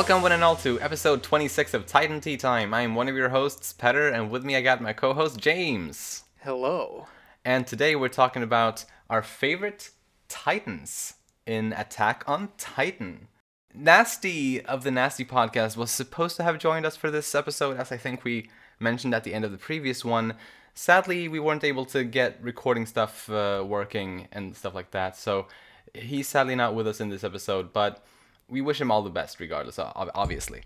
Welcome, one and all, to episode 26 of Titan Tea Time. I'm one of your hosts, Petter, and with me I got my co host, James. Hello. And today we're talking about our favorite Titans in Attack on Titan. Nasty of the Nasty podcast was supposed to have joined us for this episode, as I think we mentioned at the end of the previous one. Sadly, we weren't able to get recording stuff uh, working and stuff like that, so he's sadly not with us in this episode, but we wish him all the best regardless, obviously.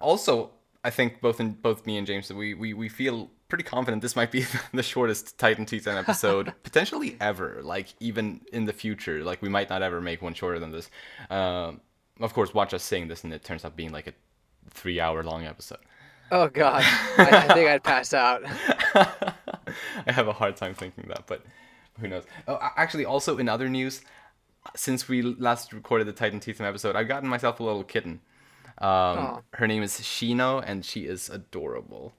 Also, I think both in both me and James, we, we, we feel pretty confident this might be the shortest Titan Titan episode potentially ever. Like even in the future, like we might not ever make one shorter than this. Um, of course, watch us saying this, and it turns out being like a three-hour long episode. Oh God, I, I think I'd pass out. I have a hard time thinking that, but who knows? Oh, actually, also in other news, since we last recorded the Titan Titan episode, I've gotten myself a little kitten. Um, her name is Shino, and she is adorable.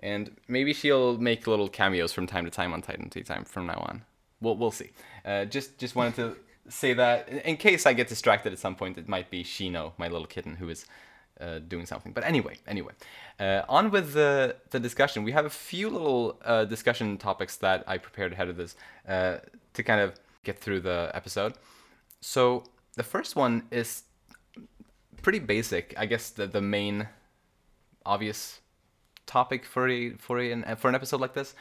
And maybe she'll make little cameos from time to time on Titan Tea Time from now on. We'll we'll see. Uh, just just wanted to say that in case I get distracted at some point, it might be Shino, my little kitten, who is uh, doing something. But anyway, anyway, uh, on with the the discussion. We have a few little uh, discussion topics that I prepared ahead of this uh, to kind of get through the episode. So the first one is pretty basic. I guess the the main obvious topic for a for a, for an episode like this,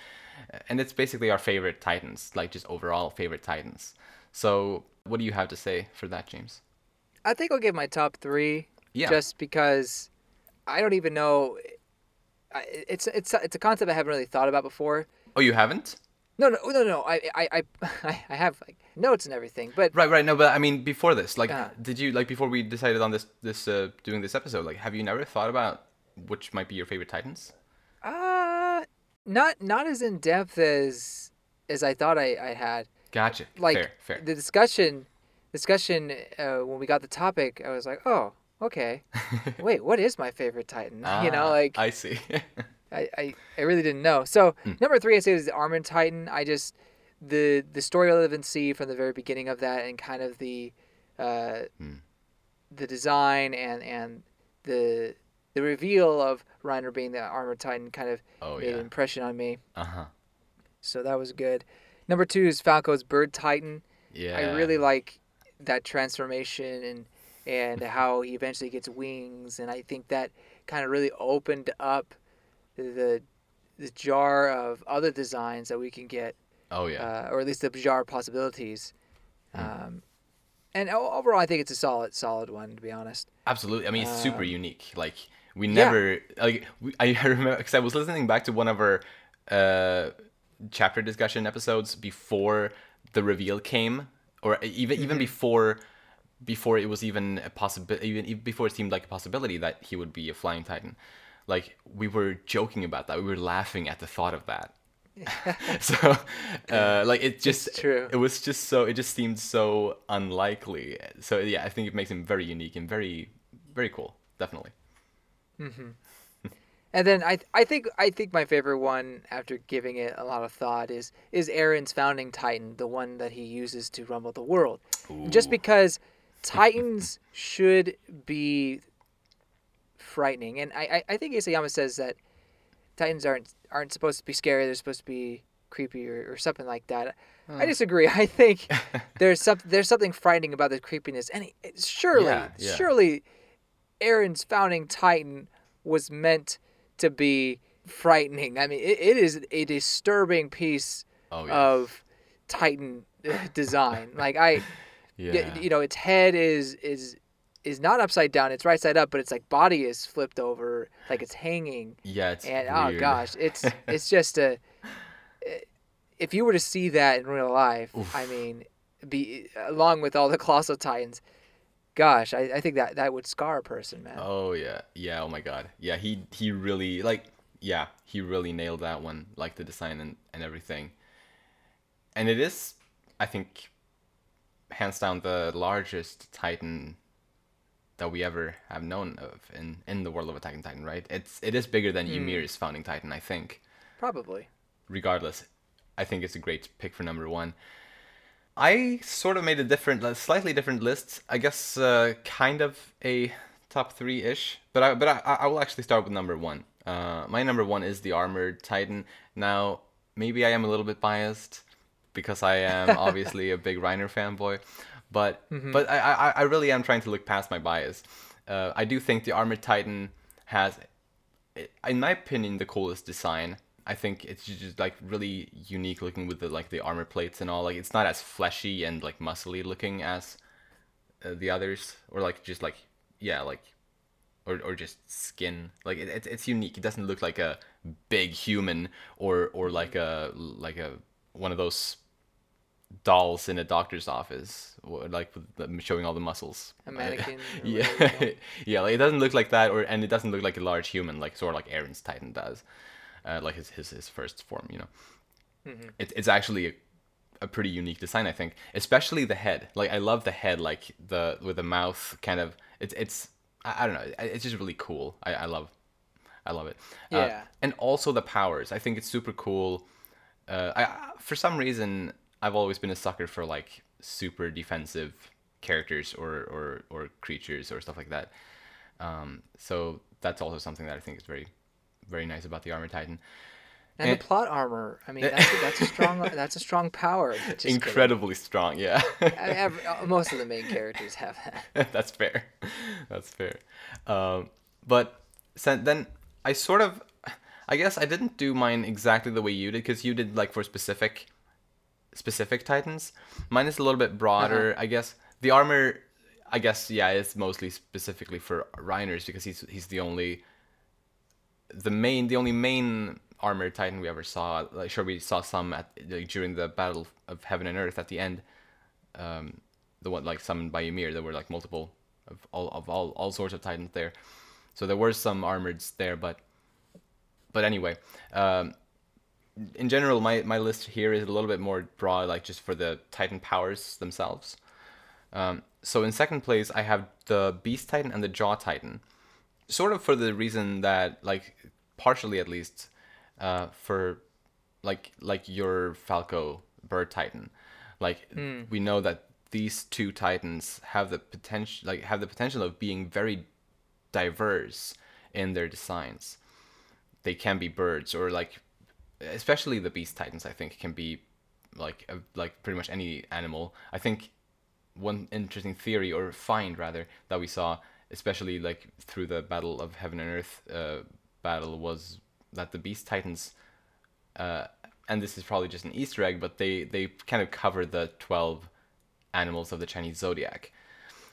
and it's basically our favorite Titans, like just overall favorite Titans. So what do you have to say for that, James? I think I'll give my top three. Yeah. Just because I don't even know. It's it's it's a concept I haven't really thought about before. Oh, you haven't? No, no, no, no. I I I I have like notes and everything, but Right, right. No, but I mean, before this, like, Yeah. did you like before we decided on this this uh, doing this episode? Like, have you never thought about which might be your favorite Titans? uh, not not as in depth as as I thought I I had. Gotcha. Like fair, fair. the discussion discussion uh, when we got the topic, I was like, oh, okay. Wait, what is my favorite Titan? you know, Ah, like I see. I, I, I really didn't know. So Hmm. number three, I say is the Armored Titan. I just the the story relevancy from the very beginning of that, and kind of the uh, Hmm. the design and and the the reveal of Reiner being the Armored Titan kind of oh made an yeah. impression on me. Uh huh. So that was good. Number two is Falco's Bird Titan. Yeah. I really like that transformation and and how he eventually gets wings, and I think that kind of really opened up the the jar of other designs that we can get, Oh yeah. uh, or at least the jar of possibilities. Hmm. Um, and overall, I think it's a solid solid one to be honest. Absolutely. I mean, it's super um, unique. Like we yeah. never like we, I remember because I was listening back to one of our uh, chapter discussion episodes before the reveal came, or even even Mm-hmm. before before it was even a possibility, even, even before it seemed like a possibility that he would be a flying titan. Like we were joking about that. We were laughing at the thought of that. so uh, like it just true. it was just so it just seemed so unlikely so yeah i think it makes him very unique and very very cool definitely And then I I think I think my favorite one after giving it a lot of thought is is Eren's founding Titan, the one that he uses to rumble the world. Just because Titans should be frightening, and I I, I think Isayama says that Titans aren't aren't supposed to be scary; they're supposed to be creepy or, or something like that. I hmm. disagree. I think there's some there's something frightening about the creepiness, and it, surely Yeah, yeah. surely Eren's founding Titan was meant to be frightening. I mean, it, it is a disturbing piece oh yeah of Titan uh, design. like I, yeah you know, its head is is is not upside down; it's right side up, but its like body is flipped over, like it's hanging. yeah it's And oh gosh, it's it's just a. Eh, if you were to see that in real life, I mean, be along with all the colossal titans, gosh, I, I think that that would scar a person, man. oh yeah yeah oh my god yeah he he really like yeah he really nailed that one like the design and, and everything and it is i think hands down the largest titan that we ever have known of in in the world of attack on titan right it's it is bigger than ymir's founding titan i think Probably. regardless, I think it's a great pick for number one. I sort of made a different, slightly different list. I guess uh, kind of a top three ish. But I but I, I will actually start with number one. Uh, my number one is the armored Titan. Now maybe I am a little bit biased because I am obviously a big Reiner fanboy, but mm-hmm. but I, I I really am trying to look past my bias. Uh, I do think the armored Titan has, in my opinion, the coolest design. I think it's just like really unique looking with the like the armor plates and all. Like it's not as fleshy and like muscly looking as uh, the others, or like just like yeah, like or or just skin. Like it, it, it's unique. It doesn't look like a big human or or like a like a one of those dolls in a doctor's office, like showing all the muscles. A mannequin. yeah, yeah. Like it doesn't look like that, or and it doesn't look like a large human, like sort of like Eren's Titan does, uh, like his, his his first form. You know, mm-hmm. it, it's actually a, a pretty unique design, I think, especially the head. Like I love the head, like the with the mouth, kind of. It's it's I, I don't know. It's just really cool. I I love I love it. Uh, yeah. Uh, and also the powers. I think it's super cool. Uh, I for some reason I've always been a sucker for like super defensive characters or or, or creatures or stuff like that. Um, so that's also something that I think is very very nice about the armor titan. And, and the plot armor. I mean, that's, a, that's a strong that's a strong power. Incredibly kidding. strong, yeah. Every, uh, most of the main characters have that. that's fair. That's fair. Um, but then I sort of, I guess I didn't do mine exactly the way you did because you did like for specific specific Titans. Mine is a little bit broader, uh-huh. I guess. The armor, I guess, yeah, it's mostly specifically for Reiner's because he's he's the only, the main, the only main armored Titan we ever saw. Like, sure, we saw some at like, during the battle of heaven and earth at the end. Um, the one like summoned by Ymir. There were like multiple of all of all all sorts of Titans there. So there were some armoreds there, but but anyway, um, in general, my, my list here is a little bit more broad, like just for the Titan powers themselves. Um, so in second place, I have the Beast Titan and the Jaw Titan, sort of for the reason that, like, partially at least, uh, for like like your Falco Bird Titan, like mm. we know that these two titans have the potential, like have the potential of being very diverse in their designs. They can be birds or like especially the beast titans i think can be like a, like pretty much any animal. I think one interesting theory or find rather that we saw especially like through the battle of heaven and earth uh, battle was that the beast titans uh, and this is probably just an easter egg but they they kind of cover the 12 animals of the chinese zodiac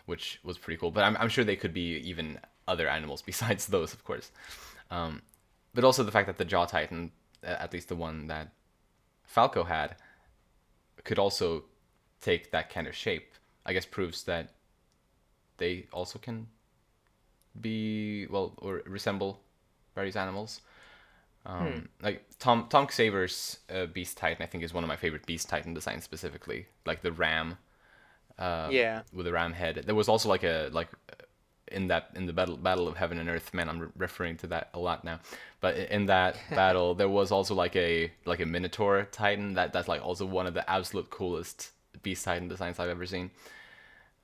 which was pretty cool. But i'm, I'm sure they could be even other animals besides those of course. Um, but also the fact that the jaw titan at least the one that Falco had, could also take that kind of shape. I guess proves that they also can be well or resemble various animals. Um, hmm. Like Tom Tom Xaver's uh, Beast Titan, I think is one of my favorite Beast Titan designs specifically. Like the ram, uh, yeah, with a ram head. There was also like a like in that in the battle battle of heaven and earth man i'm re- referring to that a lot now but in that battle there was also like a like a minotaur titan that that's like also one of the absolute coolest beast titan designs i've ever seen.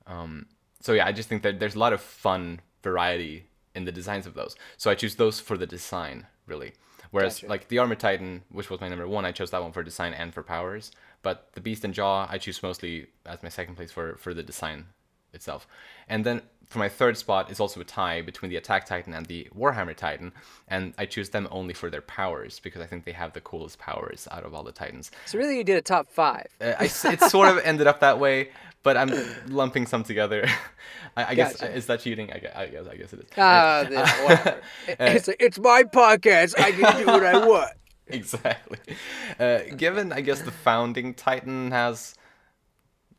Um so yeah i just think that there's a lot of fun variety in the designs of those. So i choose those for the design really. Whereas gotcha. like the armor titan which was my number one i chose that one for design and for powers. But the beast and jaw i choose mostly as my second place for for the design itself and then for my third spot is also a tie between the Attack Titan and the Warhammer Titan, and I choose them only for their powers because I think they have the coolest powers out of all the Titans. So really, you did a top five. Uh, I, it sort of ended up that way, but I'm lumping some together. I, I guess is that cheating? I guess I guess, I guess it is. Ah, uh, whatever. it's it's my podcast. I can do what I want. exactly. Uh, given, I guess the founding Titan has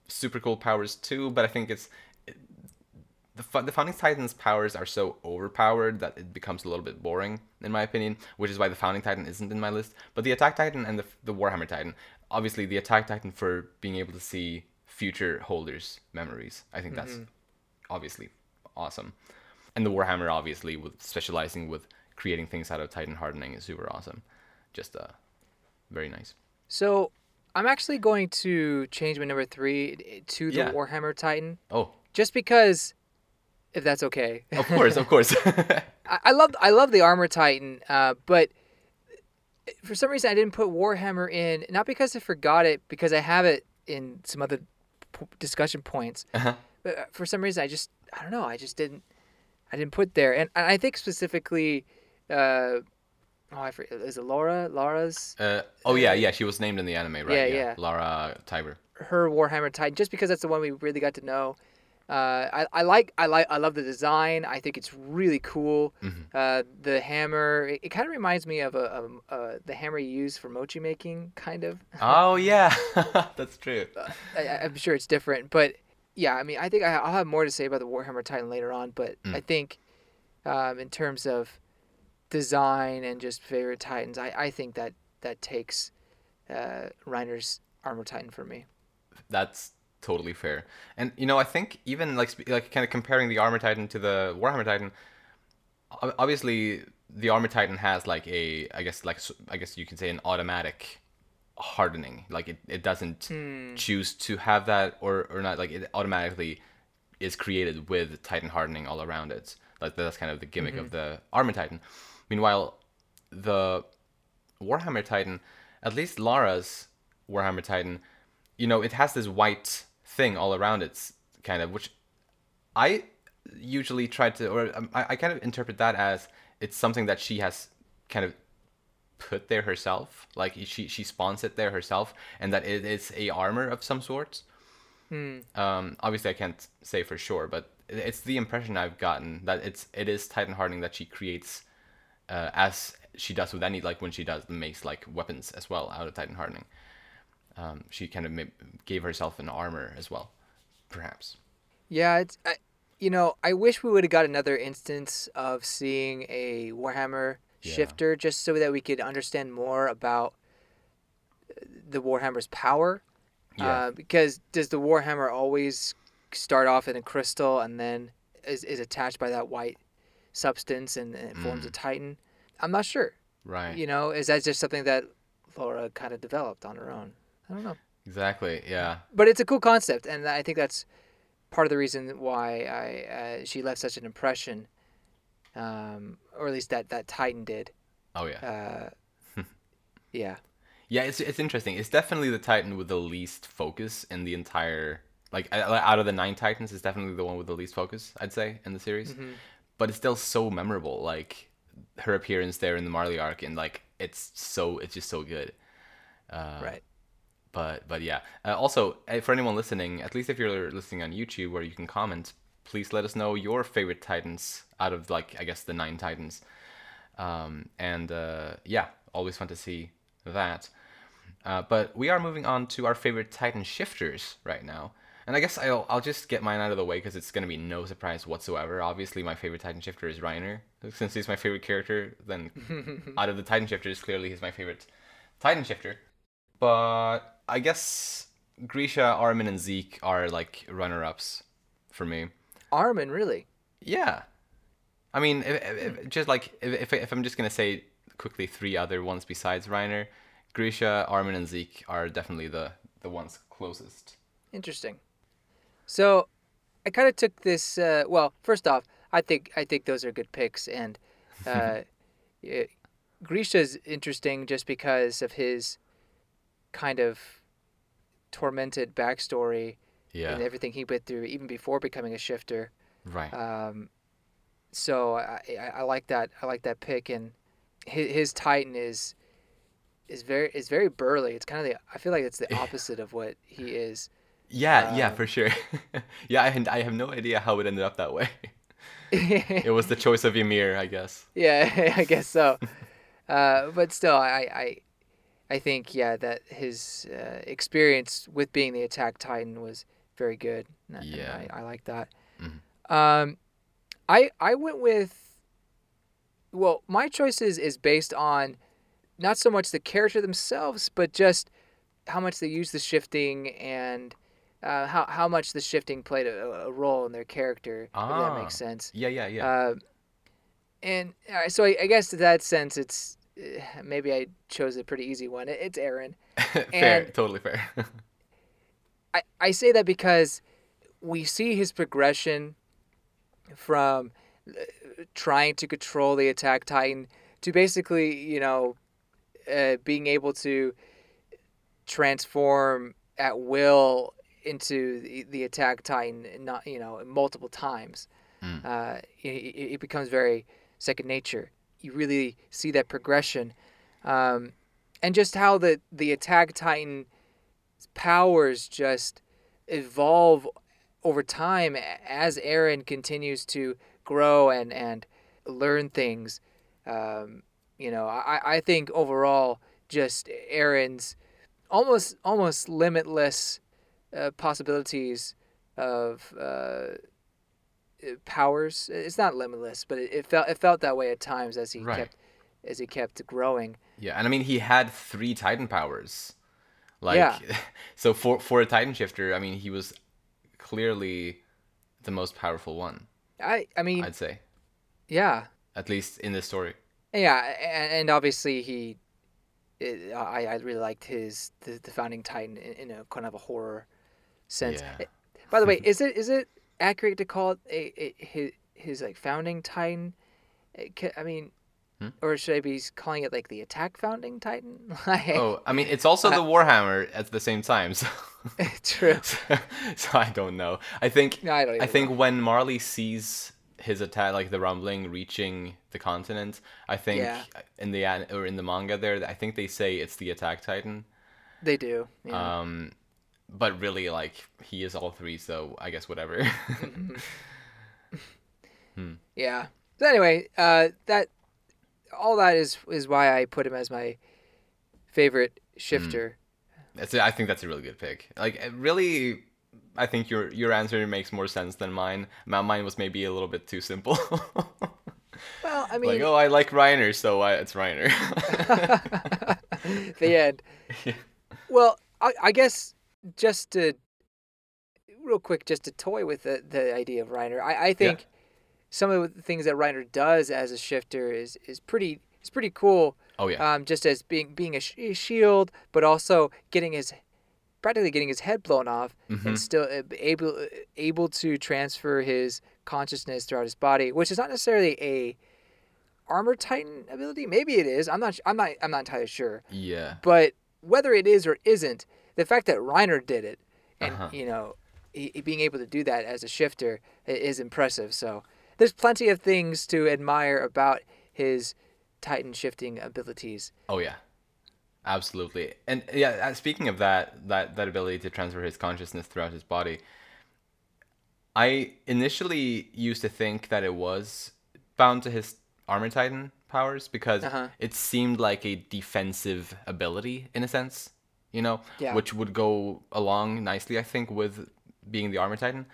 super cool powers too, but I think it's the, the founding titan's powers are so overpowered that it becomes a little bit boring in my opinion which is why the founding titan isn't in my list. But the attack titan and the, the warhammer titan obviously the attack titan for being able to see future holders memories i think that's mm-hmm. obviously awesome. And the warhammer obviously with specializing with creating things out of titan hardening is super awesome. Just uh very nice. So i'm actually going to change my number three to the yeah. warhammer titan. Oh. Just because if that's okay. Of course, of course. I, I love I love the armor titan, uh, but for some reason I didn't put Warhammer in. Not because I forgot it, because I have it in some other p- discussion points. Uh-huh. But uh, for some reason I just I don't know. I just didn't I didn't put there, and, and I think specifically. Uh, Oh, I forget. Is it Laura? Laura's uh, oh yeah, yeah. She was named in the anime, right? Yeah, yeah. Laura Tybur. her Warhammer Titan, just because that's the one we really got to know. Uh, I, I like I like I love the design. I think it's really cool. Uh, the hammer it, it kind of reminds me of a, um uh, the hammer you use for mochi making, kind of. Oh yeah, that's true. I, I- I'm sure it's different, but yeah, I mean, I think I, I'll have more to say about the Warhammer Titan later on. But I think, um, in terms of design and just favorite Titans, I, I think that that takes uh, Reiner's Armor Titan for me. That's totally fair. And you know, I think even like like kind of comparing the Armor Titan to the Warhammer Titan, obviously the Armor Titan has like a I guess like I guess you can say an automatic hardening. Like it, it doesn't hmm. choose to have that or or not. Like it automatically is created with Titan hardening all around it. Like that's kind of the gimmick of mm-hmm. the Armor Titan. Meanwhile, the Warhammer Titan, at least Lara's Warhammer Titan, you know, it has this white thing all around it, s- kind of, which I usually try to, or um, I, I kind of interpret that as it's something that she has kind of put there herself, like she she spawns it there herself, and that it is a armor of some sort. Um, obviously, I can't say for sure, but it's the impression I've gotten that it's it is Titan hardening that she creates uh, as she does with any like when she does makes like weapons as well out of Titan hardening. Um, she kind of gave herself an armor as well, perhaps. Yeah, it's I, you know I wish we would have got another instance of seeing a Warhammer Yeah. shifter just so that we could understand more about uh, the Warhammer's power. Yeah. Uh, because does the Warhammer always start off in a crystal and then is, is attached by that white substance and, and it forms a Titan? I'm not sure. Right. You know, is that just something that Laura kind of developed on her own? I don't know. Exactly. Yeah. but it's a cool concept, and I think that's part of the reason why I uh, she left such an impression, um, or at least that that Titan did. Oh yeah. Uh, yeah, Yeah, it's it's interesting. It's definitely the Titan with the least focus in the entire like out of the nine Titans, it's definitely the one with the least focus, I'd say, in the series. But it's still so memorable. Like her appearance there in the Marley arc, and like it's so it's just so good. Uh, right. But but yeah. Uh, also, uh, for anyone listening, at least if you're listening on YouTube where you can comment, please let us know your favorite Titans out of like I guess the nine Titans. Um, and uh, yeah, always fun to see that. Uh, but we are moving on to our favorite Titan shifters right now. And I guess I'll, I'll just get mine out of the way because it's going to be no surprise whatsoever. Obviously, my favorite Titan shifter is Reiner. Since he's my favorite character, then out of the Titan shifters, clearly he's my favorite Titan shifter. But I guess Grisha, Armin, and Zeke are like runner ups for me. Armin, really? Yeah. I mean, if, if, if- just like if, if, if I'm just gonna say quickly three other ones besides Reiner, Grisha, Armin, and Zeke are definitely the the ones closest. Interesting. So, I kind of took this. Uh, well, first off, I think I think those are good picks, and uh, yeah, Grisha's interesting just because of his kind of tormented backstory Yeah. and everything he went through, even before becoming a shifter. right. Um, so I, I, I like that. I like that pick, and his, his Titan is is very is very burly. It's kind of the I feel like it's the opposite of what he is. yeah. yeah. um, For sure. yeah. I I have no idea how it ended up that way. it was the choice of Ymir, I guess. yeah, I guess so. Uh, but still, I, I I think yeah that his uh, experience with being the attack Titan was very good. and I- Yeah. I, I like that. Mhm. Um, I I went with. Well, my choices is, is based on not so much the character themselves, but just how much they use the shifting and uh, how how much the shifting played a, a role in their character. If that Ah. makes sense. Yeah. Yeah. Yeah. Uh, and uh, so I, I guess to that sense, it's maybe I chose a pretty easy one. It's Eren. fair. and- Totally fair. I, I say that because we see his progression from uh, trying to control the attack titan to basically, you know, uh, being able to transform at will into the, the attack titan, not you know, multiple times. Mm. Uh, it, it becomes very second nature. You really see that progression, um, and just how the the attack titan powers just evolve over time as Eren continues to grow and and learn things. Um, you know, I, I think overall, just Eren's almost almost limitless uh, possibilities of uh, powers. It's not limitless, but it, it, felt it felt that way at times as he Right. kept as he kept growing. Yeah, and I mean he had three Titan powers. Like Yeah. so for for a Titan shifter, I mean he was clearly the most powerful one, I I mean, I'd say. yeah, At least in this story. yeah, and, and obviously he. It, I, I really liked his the, the founding titan in, in a kind of a horror sense. Yeah. By the way, is it is it accurate to call it a, a, his his like founding titan? I mean, Hmm? or should I be calling it like the attack founding titan? Like, Oh, I mean it's also the Warhammer at the same time, so true. so, so I don't know. I think No, I don't I think when Marley sees his attack, like the rumbling reaching the continent, I think Yeah. in the or in the manga there, I think they say it's the attack titan. They do. Yeah. Um, but really, like he is all three, so I guess whatever. Mm-hmm. Hmm. Yeah. So anyway, uh, that all that is is why I put him as my favorite shifter. Hmm. that's a, I think that's a really good pick. Like really, I think your your answer makes more sense than mine. my Mine was maybe a little bit too simple. Well, I mean, like, oh, I like Reiner, so I, it's Reiner. the end. Yeah. Well, I, I guess just to real quick, just to toy with the, the idea of Reiner, I, I think some of the things that Reiner does as a shifter is is pretty is pretty cool. oh yeah. Um, just as being being a, sh- a shield, but also getting his practically getting his head blown off Mhm. and still uh, able able to transfer his consciousness throughout his body, which is not necessarily a armor titan ability. Maybe it is. I'm not. I'm not. I'm not entirely sure. yeah. But whether it is or isn't, the fact that Reiner did it, and Uh-huh. you know, he, he being able to do that as a shifter is impressive. So there's plenty of things to admire about his Titan shifting abilities. Oh yeah, absolutely. And yeah, uh, speaking of that, that that ability to transfer his consciousness throughout his body, I initially used to think that it was bound to his armor titan powers because Uh-huh. it seemed like a defensive ability in a sense, you know, Yeah. which would go along nicely, I think, with being the armor titan.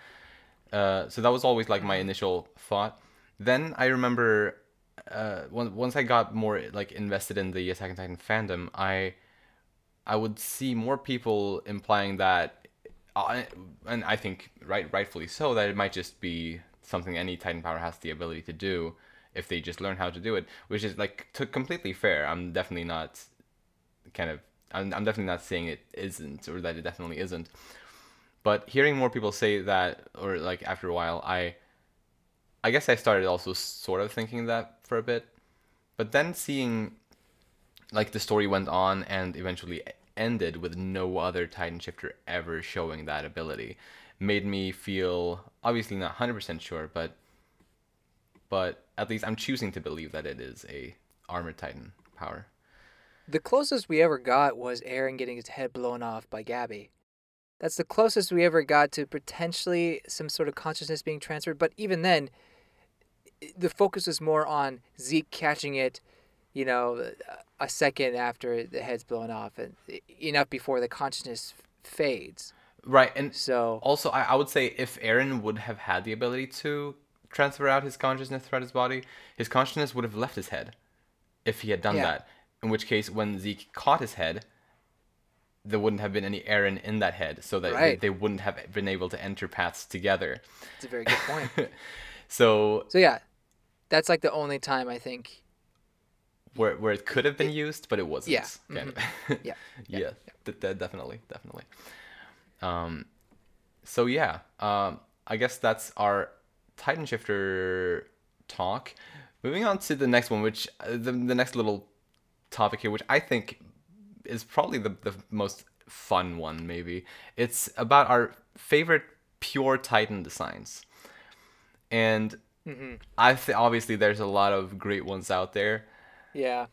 Uh, so that was always like my initial thought. Then I remember uh, once once I got more like invested in the Attack on Titan fandom, I I would see more people implying that, uh, and I think right rightfully so, that it might just be something any Titan power has the ability to do if they just learn how to do it, which is like to completely fair. I'm definitely not kind of I'm, I'm definitely not saying it isn't or that it definitely isn't. But hearing more people say that, or like after a while, I, I guess I started also sort of thinking that for a bit, but then seeing, like the story went on and eventually ended with no other Titan shifter ever showing that ability, made me feel obviously not hundred percent sure, but, but at least I'm choosing to believe that it is a armored Titan power. The closest we ever got was Eren getting his head blown off by Gabi. That's the closest we ever got to potentially some sort of consciousness being transferred. But even then, the focus was more on Zeke catching it, you know, a second after the head's blown off, and enough before the consciousness fades. Right, and So Also, I, I would say if Eren would have had the ability to transfer out his consciousness throughout his body, his consciousness would have left his head if he had done Yeah. that. In which case, when Zeke caught his head, there wouldn't have been any Eren in that head, so that they, Right. they wouldn't have been able to enter paths together. it's a very good point. So, so yeah, that's like the only time I think. where, where it could have been used, but it wasn't. Yeah, mm-hmm. Kind of. Yeah, yeah, th- th- definitely, definitely. Um, so yeah, um, I guess that's our Titan Shifter talk. Moving on to the next one, which uh, the the next little topic here, which I think is probably the the most fun one. Maybe it's about our favorite pure Titan designs, and mm-hmm. I think obviously there's a lot of great ones out there Yeah.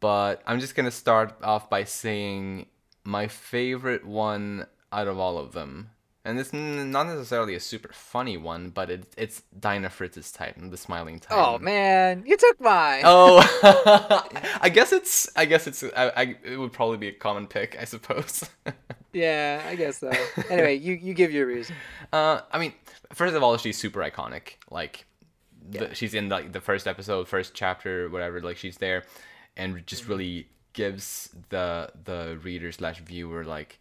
but I'm just gonna start off by saying my favorite one out of all of them, and it's n- not necessarily a super funny one, but it, it's Dinah Fritz's Titan, the Smiling Titan. Oh man, you took mine. Oh, I guess it's. I guess it's. I, I. It would probably be a common pick, I suppose. Yeah, I guess so. anyway, you you give your reason. Uh, I mean, first of all, she's super iconic. Like, Yeah. the, she's in like the first episode, first chapter, whatever. Like, she's there, and just Mm-hmm. really gives the the reader slash viewer like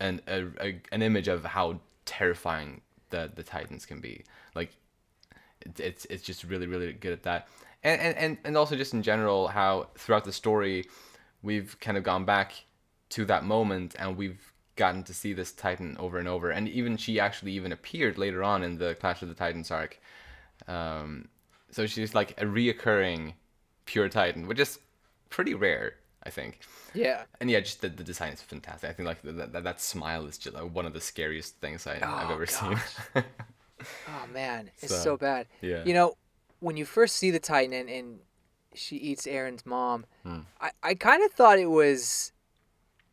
an a, a, an image of how terrifying the the Titans can be. Like, it's it's just really really good at that, and and and and also just in general how throughout the story, we've kind of gone back to that moment and we've gotten to see this titan over and over. And even she actually even appeared later on in the clash of the titans arc. Um, so she's like a reoccurring pure titan which is pretty rare i think Yeah. and yeah just the, the design is fantastic i think like that, that, that smile is just like one of the scariest things I, i've Oh, ever seen Oh man, it's So, so, bad. yeah. You know, when you first see the Titan and, and she eats Eren's mom, Hmm. I, I kind of thought it was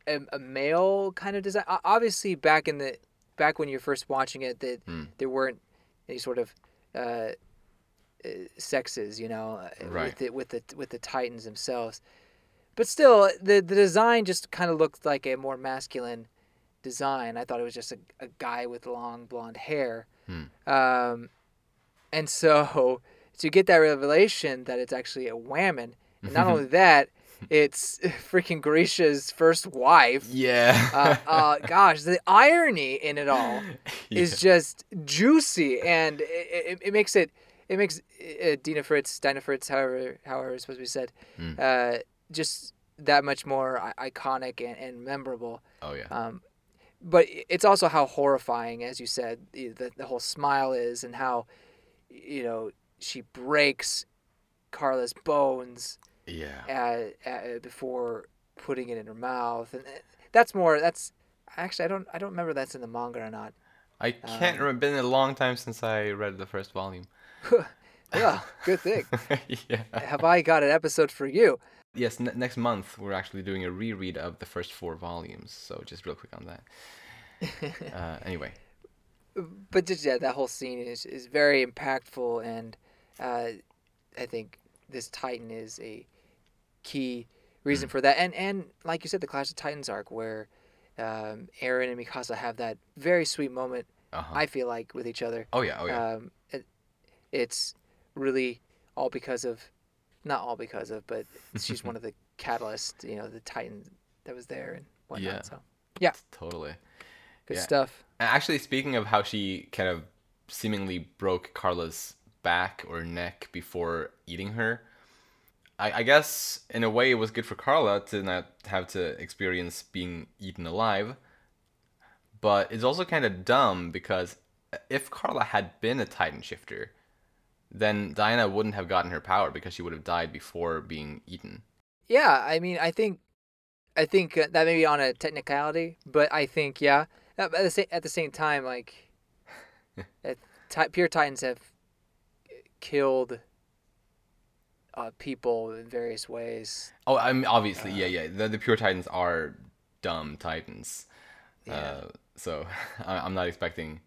a, a male kind of design. Obviously, back in the back when you're first watching it, that Hmm. there weren't any sort of uh, uh, sexes, you know, uh, Right. with the with the with the Titans themselves. But still, the the design just kind of looked like a more masculine design. I thought it was just a, a guy with long blonde hair. Um, and so to get that revelation that it's actually a woman, and not only that, it's freaking Grisha's first wife. yeah Uh, uh, gosh, the irony in it all is just juicy, and it, it, it makes it it makes uh, Dina Fritz, Dinah Fritz, however however it's supposed to be said, uh, just that much more iconic and, and memorable. oh yeah Um, but it's also how horrifying, as you said, the, the, whole smile is, and how, you know, she breaks Carla's bones yeah uh, uh, before putting it in her mouth, and that's more. That's actually I don't I don't remember that's in the manga or not. i can't remember been a long time since i read the first volume Yeah, good thing. yeah Have I got an episode for you? Yes, n- next month we're actually doing a reread of the first four volumes. So just real quick on that. uh, anyway, but just yeah, that whole scene is is very impactful, and uh, I think this Titan is a key reason for that. And and like you said, the Clash of Titans arc where um, Eren and Mikasa have that very sweet moment. uh-huh. I feel like with each other. oh yeah, oh yeah, Um, it, it's really all because of, not all because of, but she's one of the catalysts. You know, the Titan that was there and whatnot. Yeah. So yeah, totally. good yeah. stuff. And actually, speaking of how she kind of seemingly broke Carla's back or neck before eating her, I, I guess in a way it was good for Carla to not have to experience being eaten alive. But it's also kind of dumb because if Carla had been a Titan shifter, then Diana wouldn't have gotten her power because she would have died before being eaten. Yeah, I mean, I think, I think uh, that may be on a technicality, but I think yeah. At the same at the same time, like, uh, pure titans have killed uh, people in various ways. Oh, I mean, obviously, yeah, yeah. The, the pure Titans are dumb Titans. Uh, so I, I'm not expecting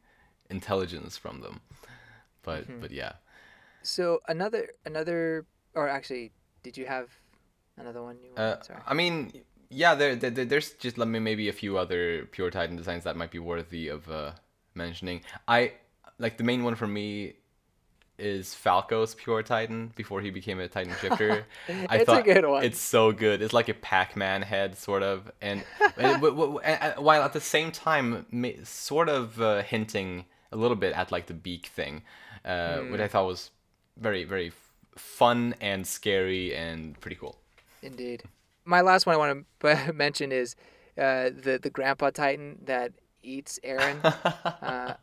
intelligence from them. But but yeah. So another another, or actually, did you have another one? You Uh. Sorry. I mean, yeah. There, there there's just let me maybe a few other pure Titan designs that might be worthy of uh, mentioning. I like the main one for me is Falco's pure Titan before he became a Titan shifter. I It's a good one. It's so good. It's like a Pac-Man head sort of, and, and, w- w- and- and while at the same time sort of uh, hinting a little bit at like the beak thing, uh, which I thought was very very fun and scary and pretty cool. Indeed. My last one I want to mention is uh, the the Grandpa Titan that eats Eren. uh,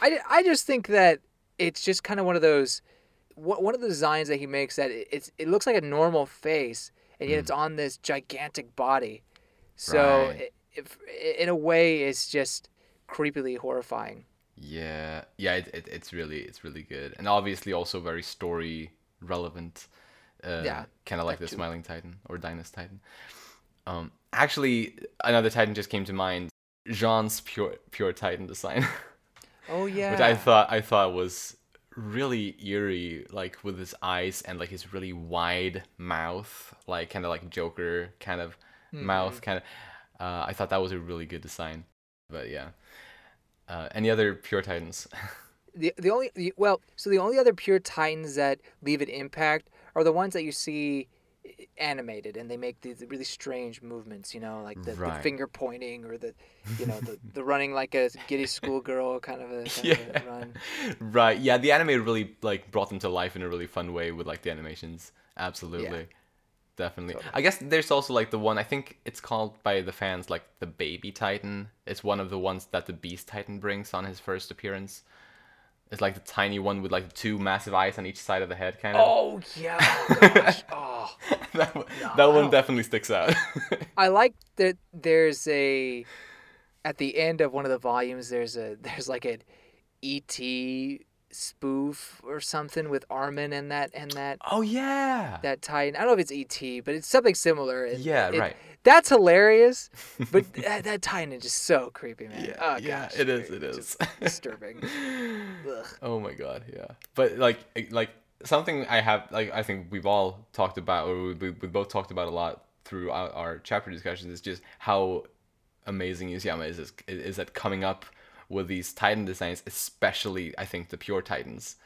I, I just think that it's just kind of one of those one of the designs that he makes that it- it's it looks like a normal face and yet it's on this gigantic body. So. Right. it, if, in a way, it's just creepily horrifying. Yeah, yeah, it, it, it's really it's really good, and obviously also very story relevant. Uh, Yeah, kind of like the too. Smiling Titan or Dina's Titan. Um, actually, another Titan just came to mind. Jean's pure pure Titan design, Oh yeah. which I thought I thought was really eerie, like with his eyes and like his really wide mouth, like kind of like Joker kind of Mm-hmm. mouth, kind of. Uh, I thought that was a really good design, but yeah. Uh, any other pure Titans? the the only the, well, so the only other pure titans that leave an impact are the ones that you see animated and they make these really strange movements you know like the, the finger pointing or the you know the, the running like a giddy schoolgirl kind of a, kind of yeah. a run Right. Yeah, the anime really like brought them to life in a really fun way with like the animations. Absolutely. Definitely. I guess there's also like the one I think it's called by the fans like the baby titan. It's one of the ones that the beast titan brings on his first appearance. It's like the tiny one with like two massive eyes on each side of the head kind of. oh yeah oh, oh that one, that one definitely sticks out. I like that there's a at the end of one of the volumes there's a there's like an ET spoof or something with Armin and that and that oh yeah. that Titan. I don't know if it's ET, but it's something similar. and Yeah, it- right. That's hilarious, but that, that Titan is just so creepy, man. Yeah, oh, yeah, gosh, it is. It is disturbing. Oh my god, yeah. But like like something I have like I think we've all talked about or we, we we both talked about a lot throughout our chapter discussions is just how amazing Isayama is, is is at coming up with these Titan designs, especially I think the pure Titans.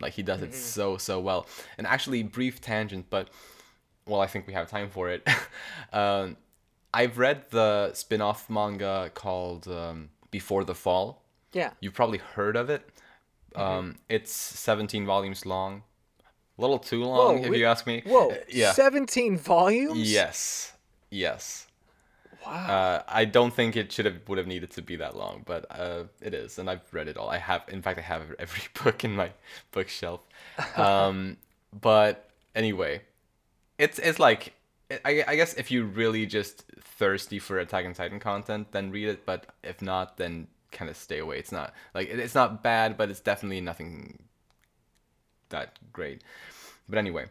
Like he does it so so well. And actually brief tangent, but well I think we have time for it. um, I've read the spin-off manga called um, Before the Fall. Yeah. You've probably heard of it. Um, it's 17 volumes long. A little too long, Whoa, if we- you ask me. Whoa. Uh, yeah. 17 volumes? Yes. Yes. Wow. Uh, I don't think it should have would have needed to be that long, but uh, it is, and I've read it all. I have, in fact, I have every book in my bookshelf. Um, but anyway, it's it's like I, I guess if you're really just thirsty for Attack on Titan content, then read it. But if not, then kind of stay away. It's not like it's not bad, but it's definitely nothing that great. But anyway,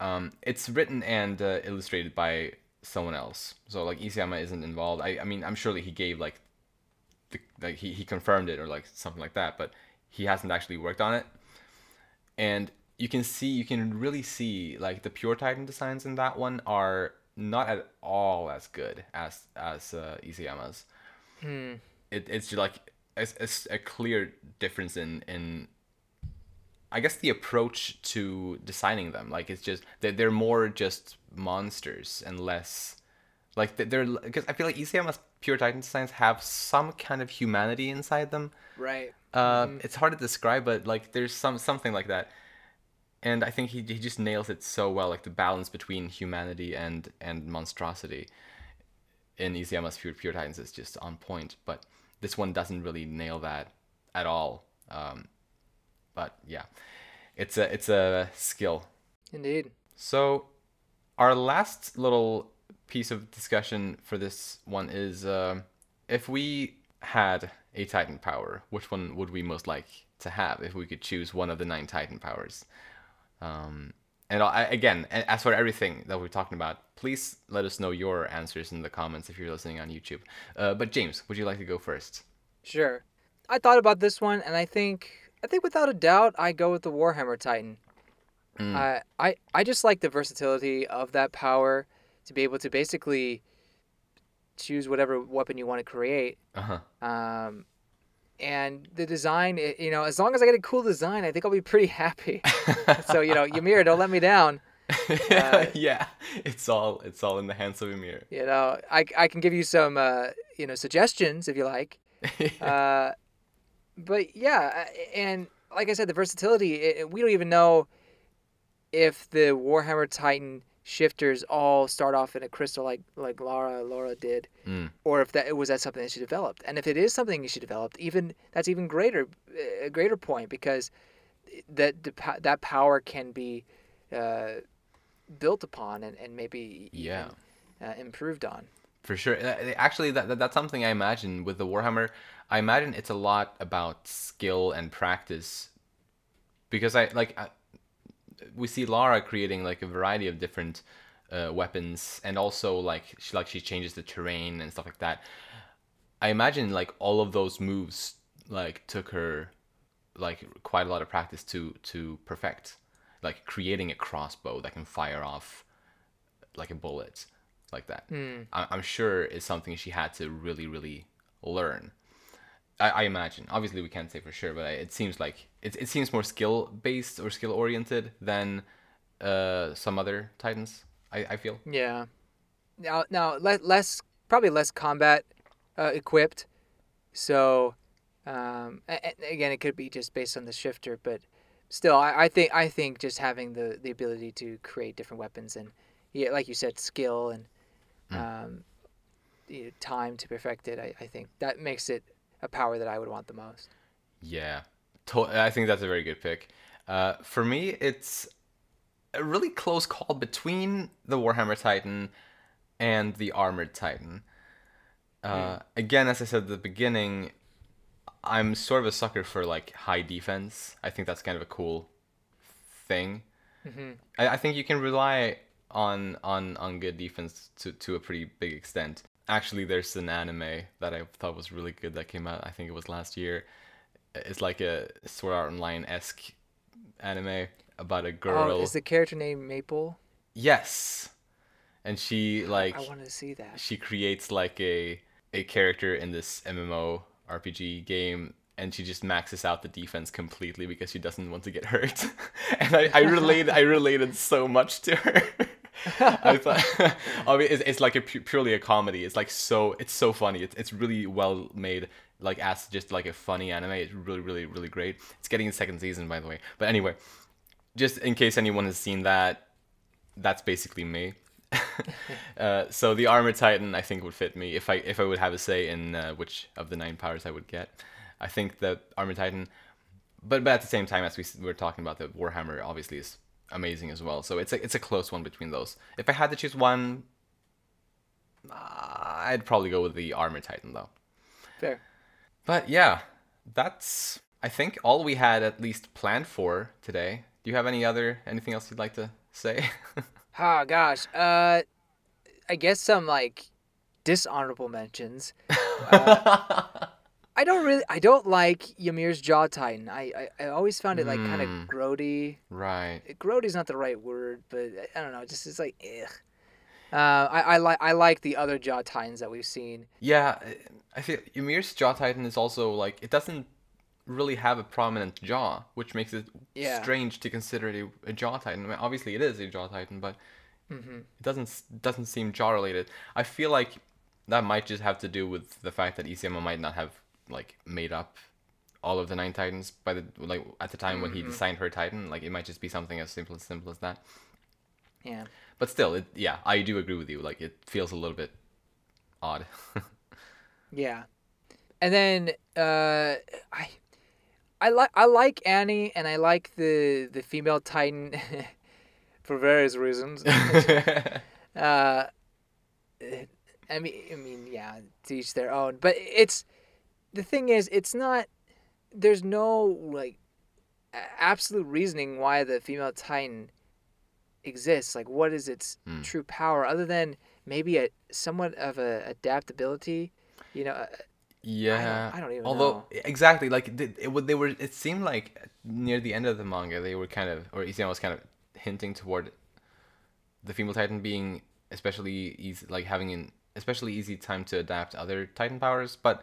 um, it's written and uh, illustrated by someone else. So like Isayama isn't involved. I, I mean, I'm sure that he gave like the like he, he confirmed it or like something like that, but he hasn't actually worked on it. And you can see you can really see like the pure Titan designs in that one are not at all as good as as uh, Isayama's. It, it's just like it's, it's a clear difference in in I guess the approach to designing them, like it's just they're, they're more just monsters and less like they- they're because I feel like Isayama's pure Titan designs have some kind of humanity inside them. right. Uh, It's hard to describe, but like there's some something like that, and I think he he just nails it so well, like the balance between humanity and and monstrosity. In Isayama's pure pure Titans is just on point, but this one doesn't really nail that at all. Um, but yeah, it's a it's a skill. Indeed. So, our last little piece of discussion for this one is uh, if we had a Titan power, which one would we most like to have if we could choose one of the nine Titan powers? Um, and I, again, as for everything that we're talking about, please let us know your answers in the comments if you're listening on YouTube. Uh, but James, would you like to go first? Sure. I thought about this one, and I think I think without a doubt, I go with the Warhammer Titan. I I I just like the versatility of that power to be able to basically choose whatever weapon you want to create. Uh huh. Um, and the design, you know, as long as I get a cool design, I think I'll be pretty happy. so you know, Ymir, don't let me down. yeah, it's all it's all in the hands of Ymir. You know, I, I can give you some uh, you know suggestions if you like. Uh, but yeah, uh, and like I said, the versatility. It, we don't even know if the Warhammer Titan shifters all start off in a crystal like like Laura Laura did, Mm. or if that was that something that she developed. And if it is something that she developed, even that's even greater a greater point because that that power can be uh, built upon and, and maybe Yeah. even, uh, improved on. For sure. Uh, Actually, that, that that's something I imagine with the Warhammer. I imagine it's a lot about skill and practice, because I like I, we see Lara creating like a variety of different uh, weapons, and also like she like she changes the terrain and stuff like that. I imagine like all of those moves like took her like quite a lot of practice to to perfect, like creating a crossbow that can fire off like a bullet like that. I- I'm sure is something she had to really, really learn. I, I imagine. Obviously, we can't say for sure, but it seems like it, it seems more skill based or skill oriented than uh, some other titans. I, I feel. Yeah. Now, now le- less probably less combat uh, equipped. So, um, a- a- again, it could be just based on the shifter, but still, I, I think I think just having the the ability to create different weapons and yeah, like you said, skill and um, you know, time to perfect it. I, I think that makes it a power that I would want the most. Yeah, to- I think that's a very good pick. Uh, for me, it's a really close call between the Warhammer Titan and the Armored Titan. Uh, Again, as I said at the beginning, I'm sort of a sucker for like high defense. I think that's kind of a cool thing. I, I think you can rely on on on good defense to to a pretty big extent. Actually, there's an anime that I thought was really good that came out. I think it was last year. It's like a Sword Art Online esque anime about a oh, girl. Oh, is the character named Maple? Yes, and she like I wanted to see that. she creates like a a character in this MMO RPG game and she just maxes out the defense completely because she doesn't want to get hurt. and I, I relate I related so much to her. I thought I mean it's, it's like a pu- purely a comedy. It's like so it's so funny. It's it's really well made like as just like a funny anime. It's really really really great. It's getting a second season by the way. But anyway, just in case anyone has seen that, that's basically me. uh, so the armor titan, I think, would fit me if I if I would have a say in uh, which of the nine powers I would get. I think that armor titan, but but at the same time, as we were talking about, the warhammer obviously is amazing as well. So it's a it's a close one between those. If I had to choose one, uh, I'd probably go with the armor titan though. Fair. But yeah, that's I think all we had at least planned for today. Do you have any other anything else you'd like to say? Oh gosh. Uh, I guess some like dishonorable mentions. I don't really. I don't like Ymir's Jaw Titan. I I, I always found it like kind of Hmm. grody. right. Grody's not the right word, but I don't know. Just it's like ugh. Uh, I I like I like the other Jaw Titans that we've seen. Yeah, I feel Ymir's jaw titan is also like it doesn't really have a prominent jaw, which makes it Yeah. strange to consider it a, a jaw titan. I mean, obviously, it is a jaw titan, but Mm-hmm. it doesn't doesn't seem jaw related. I feel like that might just have to do with the fact that Isayama might not have like made up all of the nine titans by the like at the time Mm-hmm. when he designed her titan. Like it might just be something as simple as simple as that. Yeah. But still, it yeah, I do agree with you. Like it feels a little bit odd. Yeah. And then uh, I I like I like Annie and I like the the female Titan for various reasons. uh, I mean, I mean, yeah, to each their own. But it's the thing is, it's not. There's no like absolute reasoning why the female Titan exists. Like, what is its Hmm. true power other than maybe a somewhat of a adaptability? You know, uh, Yeah. I don't even Although know. exactly like it, it would they were it seemed like near the end of the manga they were kind of or Isayama was kind of hinting toward the female titan being especially easy like having an especially easy time to adapt other titan powers but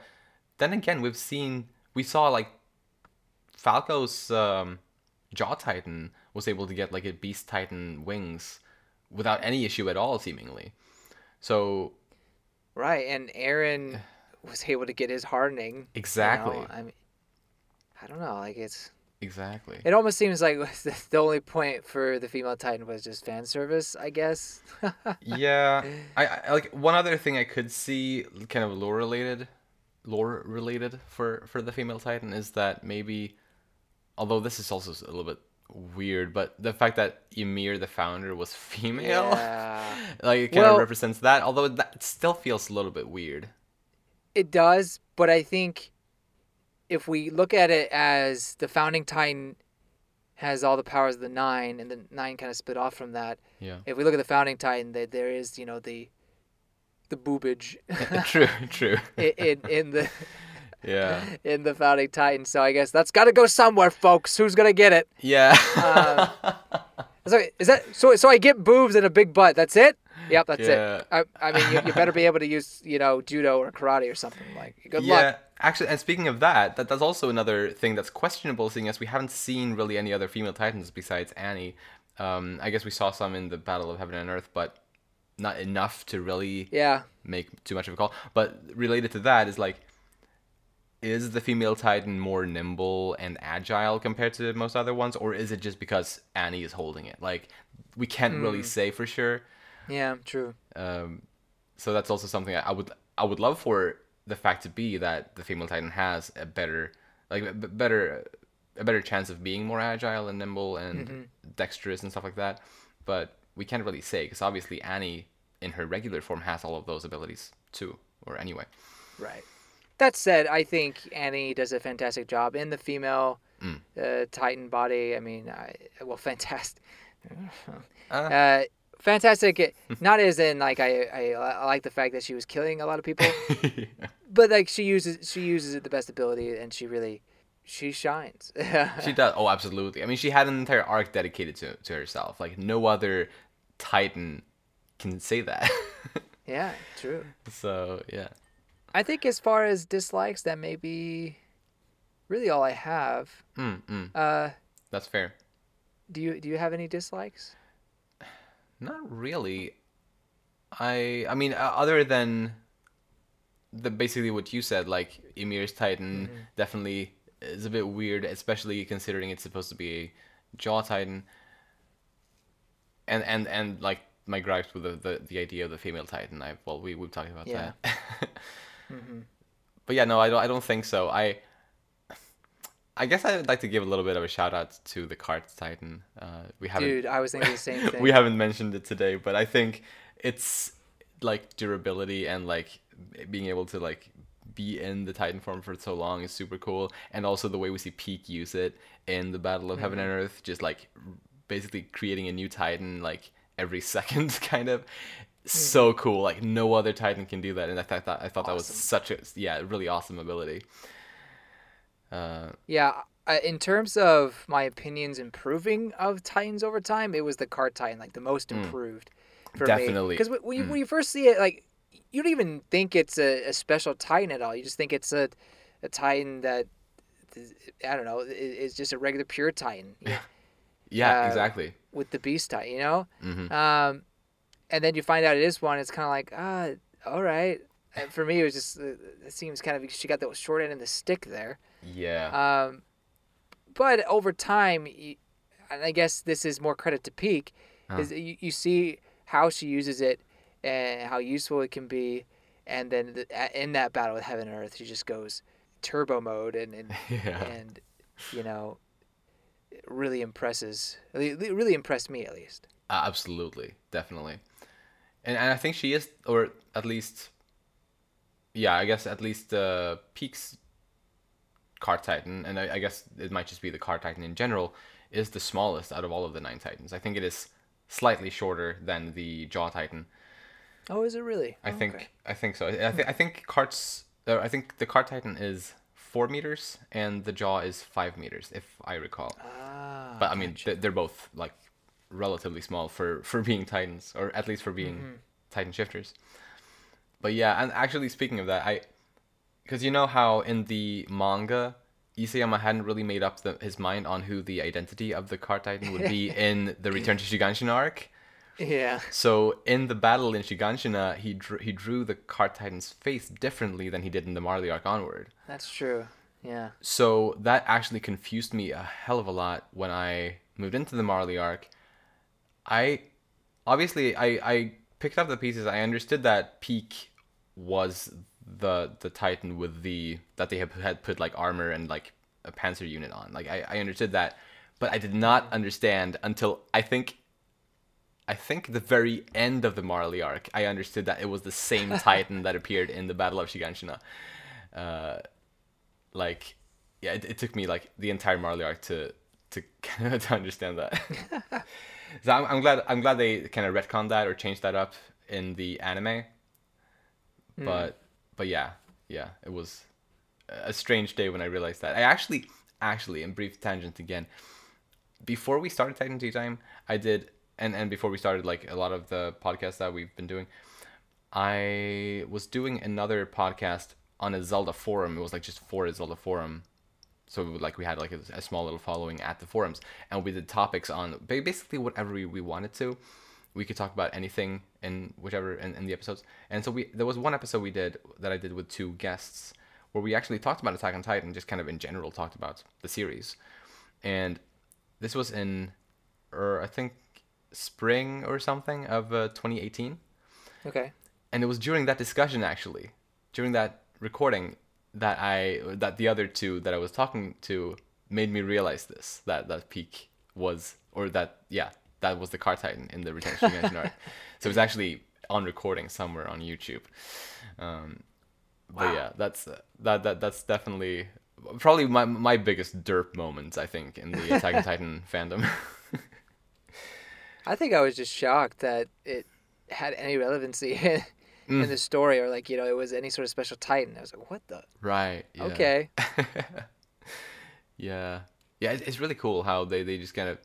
then again we've seen we saw like Falco's um, jaw titan was able to get like a beast titan wings without any issue at all seemingly so right. And Eren was able to get his hardening. you know? exactly I mean, I don't know. Like it's. exactly It almost seems like the, the only point for the female Titan was just fan service, I guess. yeah I, I like one other thing i could see kind of lore related lore related for for the female titan is that maybe although this is also a little bit weird, but the fact that Ymir, the founder, was female, Yeah. like it kind Well- of represents that. Although that still feels a little bit weird. It does, but I think if we look at it as the founding titan has all the powers of the nine, and the nine kind of split off from that. Yeah. If we look at the founding titan, that there is you know the the boobage true. True. in, in in the Yeah. in the founding titan. So I guess that's got to go somewhere, folks. Who's gonna get it? Yeah. So is that so? So I get boobs and a big butt. That's it. Yep, that's Yeah. it. I, I mean, you, you better be able to use you know judo or karate or something like. Good yeah. luck. Actually, and speaking of that, that that's also another thing that's questionable, seeing as we haven't seen really any other female titans besides Annie. Um, I guess we saw some in the Battle of Heaven and Earth, but not enough to really Yeah. make too much of a call. But related to that is like, is the female Titan more nimble and agile compared to most other ones, or is it just because Annie is holding it? Like, we can't really say for sure. Yeah. True. Um, so that's also something I, would I would love for the fact to be that the female Titan has a better like a better a better chance of being more agile and nimble and dexterous and stuff like that. But we can't really say because obviously Annie in her regular form has all of those abilities too. Or anyway, Right. That said, I think Annie does a fantastic job in the female Mm. uh, Titan body. I mean, I, well, fantastic. Uh. Uh, fantastic. Not as in like I, I I like the fact that she was killing a lot of people, but like she uses she uses it the best ability and she really she shines. she does. Oh, absolutely. I mean, she had an entire arc dedicated to to herself. Like no other Titan can say that. yeah, true. so yeah. I think as far as dislikes, that may be really all I have. Mm, mm, Uh, that's fair. do you do you have any dislikes? Not really. I I mean, uh, other than the basically what you said, like Ymir's Titan definitely is a bit weird, especially considering it's supposed to be a Jaw Titan. And and and like my gripes with the the, the idea of the female Titan. I well we we've talked about Yeah. that. But yeah, no, I don't I don't think so. I I guess I'd like to give a little bit of a shout out to the Cart Titan. Uh, we haven't Dude, I was thinking the same thing. we haven't mentioned it today, but I think it's like durability and like being able to like be in the Titan form for so long is super cool, and also the way we see Pieck use it in the Battle of Heaven and Earth, just like basically creating a new Titan like every second, kind of. So cool! Like no other Titan can do that, and I thought that I thought that was such a yeah really awesome ability. Uh, Yeah, in terms of my opinions improving of Titans over time, it was the Cart Titan, like the most improved for me. Hmm. Definitely. Because when you, when you first see it, like you don't even think it's a, a special Titan at all. You just think it's a a Titan that I don't know is just a regular pure Titan know, yeah, Uh, exactly. with the Beast Titan, you know. hmm Um, and then you find out it is one. It's kind of like ah, all right. And for me, it was just uh, it seems kind of she got the short end of the stick there. Yeah. Um, but over time, you, and I guess this is more credit to Pieck, is you, you see how she uses it and how useful it can be, and then the, in that battle with Heaven and Earth, she just goes turbo mode and and, yeah. and you know, really impresses. Really impressed me at least. Uh, absolutely, definitely, and and I think she is, or at least, yeah, I guess at least uh, Pieck's Cart Titan, and I, I guess it might just be the Cart Titan in general, is the smallest out of all of the nine Titans. I think it is slightly shorter than the Jaw Titan. Oh, is it really? I Oh, think okay. I think so. I think I think Cart's uh, I think the Cart Titan is four meters and the Jaw is five meters, if I recall. Ah, but I mean th- they're both like relatively small for for being titans or at least for being Mm-hmm. titan shifters but yeah and actually speaking of that i because you know how in the manga Isayama hadn't really made up the, his mind on who the identity of the cart titan would be in the return to shiganshina arc yeah. so in the battle in shiganshina he drew, he drew the cart titan's face differently than he did in the marley arc onward That's true. Yeah. so that actually confused me a hell of a lot when I moved into the Marley arc. I obviously I I picked up the pieces. I understood that Pieck was the the Titan with the that they had had put like armor and like a panzer unit on. Like I, I understood that, but I did not understand until I think I think the very end of the Marley arc, I understood that it was the same Titan that appeared in the Battle of Shiganshina. Uh, like, yeah, it, it, took me like the entire Marley arc to to to understand that. so I'm, I'm glad I'm glad they kind of retconned that or changed that up in the anime. Mm. But but yeah, yeah, it was a strange day when I realized that. I actually actually in brief tangent again. Before we started Titan Tea Time, I did and and before we started like a lot of the podcasts that we've been doing i was doing another podcast on a zelda forum. It was like just for a zelda forum. So we would, like we had like a, a, small little following at the forums. And we did topics on basically whatever we, we wanted to. We could talk about anything in whichever in, in the episodes. And so we there was one episode we did that i did with two guests where we actually talked about attack on titan just kind of in general talked about the series. And this was in or i think spring or something of uh, 2018. Okay. And it was during that discussion, actually, during that recording, that I that the other two that I was talking to made me realize this that that Pieck was or that yeah that was the car titan in the retention dimension arc. So it's actually on recording somewhere on YouTube. Um, wow. But yeah, that's uh, that that that's definitely probably my my biggest derp moment I think in the Attack on Titan fandom. I think I was just shocked that it had any relevancy in, mm. in the story or like you know it was any sort of special titan. I was like, what the? Right. Yeah. Okay. yeah. Yeah. It's really cool how they they just kind of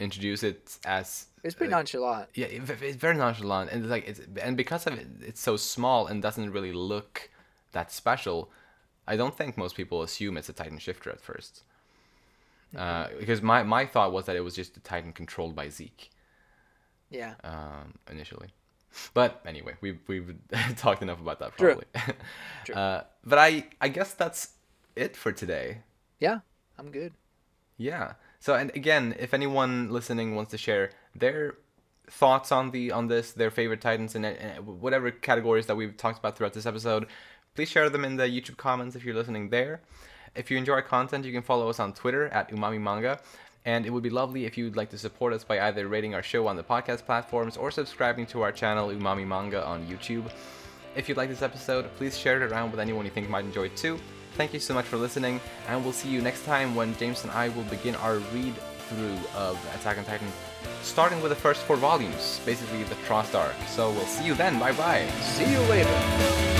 introduce it as it's pretty nonchalant. Yeah, it's very nonchalant, and it's like it's and because of it, it's so small and doesn't really look that special. I don't think most people assume it's a Titan shifter at first. Uh, because my, my thought was that it was just a Titan controlled by Zeke. Yeah. Um, initially, but anyway, we've we've talked enough about that probably. True. True. Uh, but I I guess that's it for today. Yeah, I'm good. Yeah. So and again, if anyone listening wants to share their thoughts on the on this, their favorite Titans and whatever categories that we've talked about throughout this episode, please share them in the YouTube comments if you're listening there. If you enjoy our content, you can follow us on Twitter at Umami Manga. And it would be lovely if you'd like to support us by either rating our show on the podcast platforms or subscribing to our channel Umami Manga on YouTube. If you like this episode, please share it around with anyone you think might enjoy it too. Thank you so much for listening, and we'll see you next time when James and I will begin our read through of Attack on Titan, starting with the first four volumes, basically the Trost arc. So we'll see you then. Bye bye. See you later.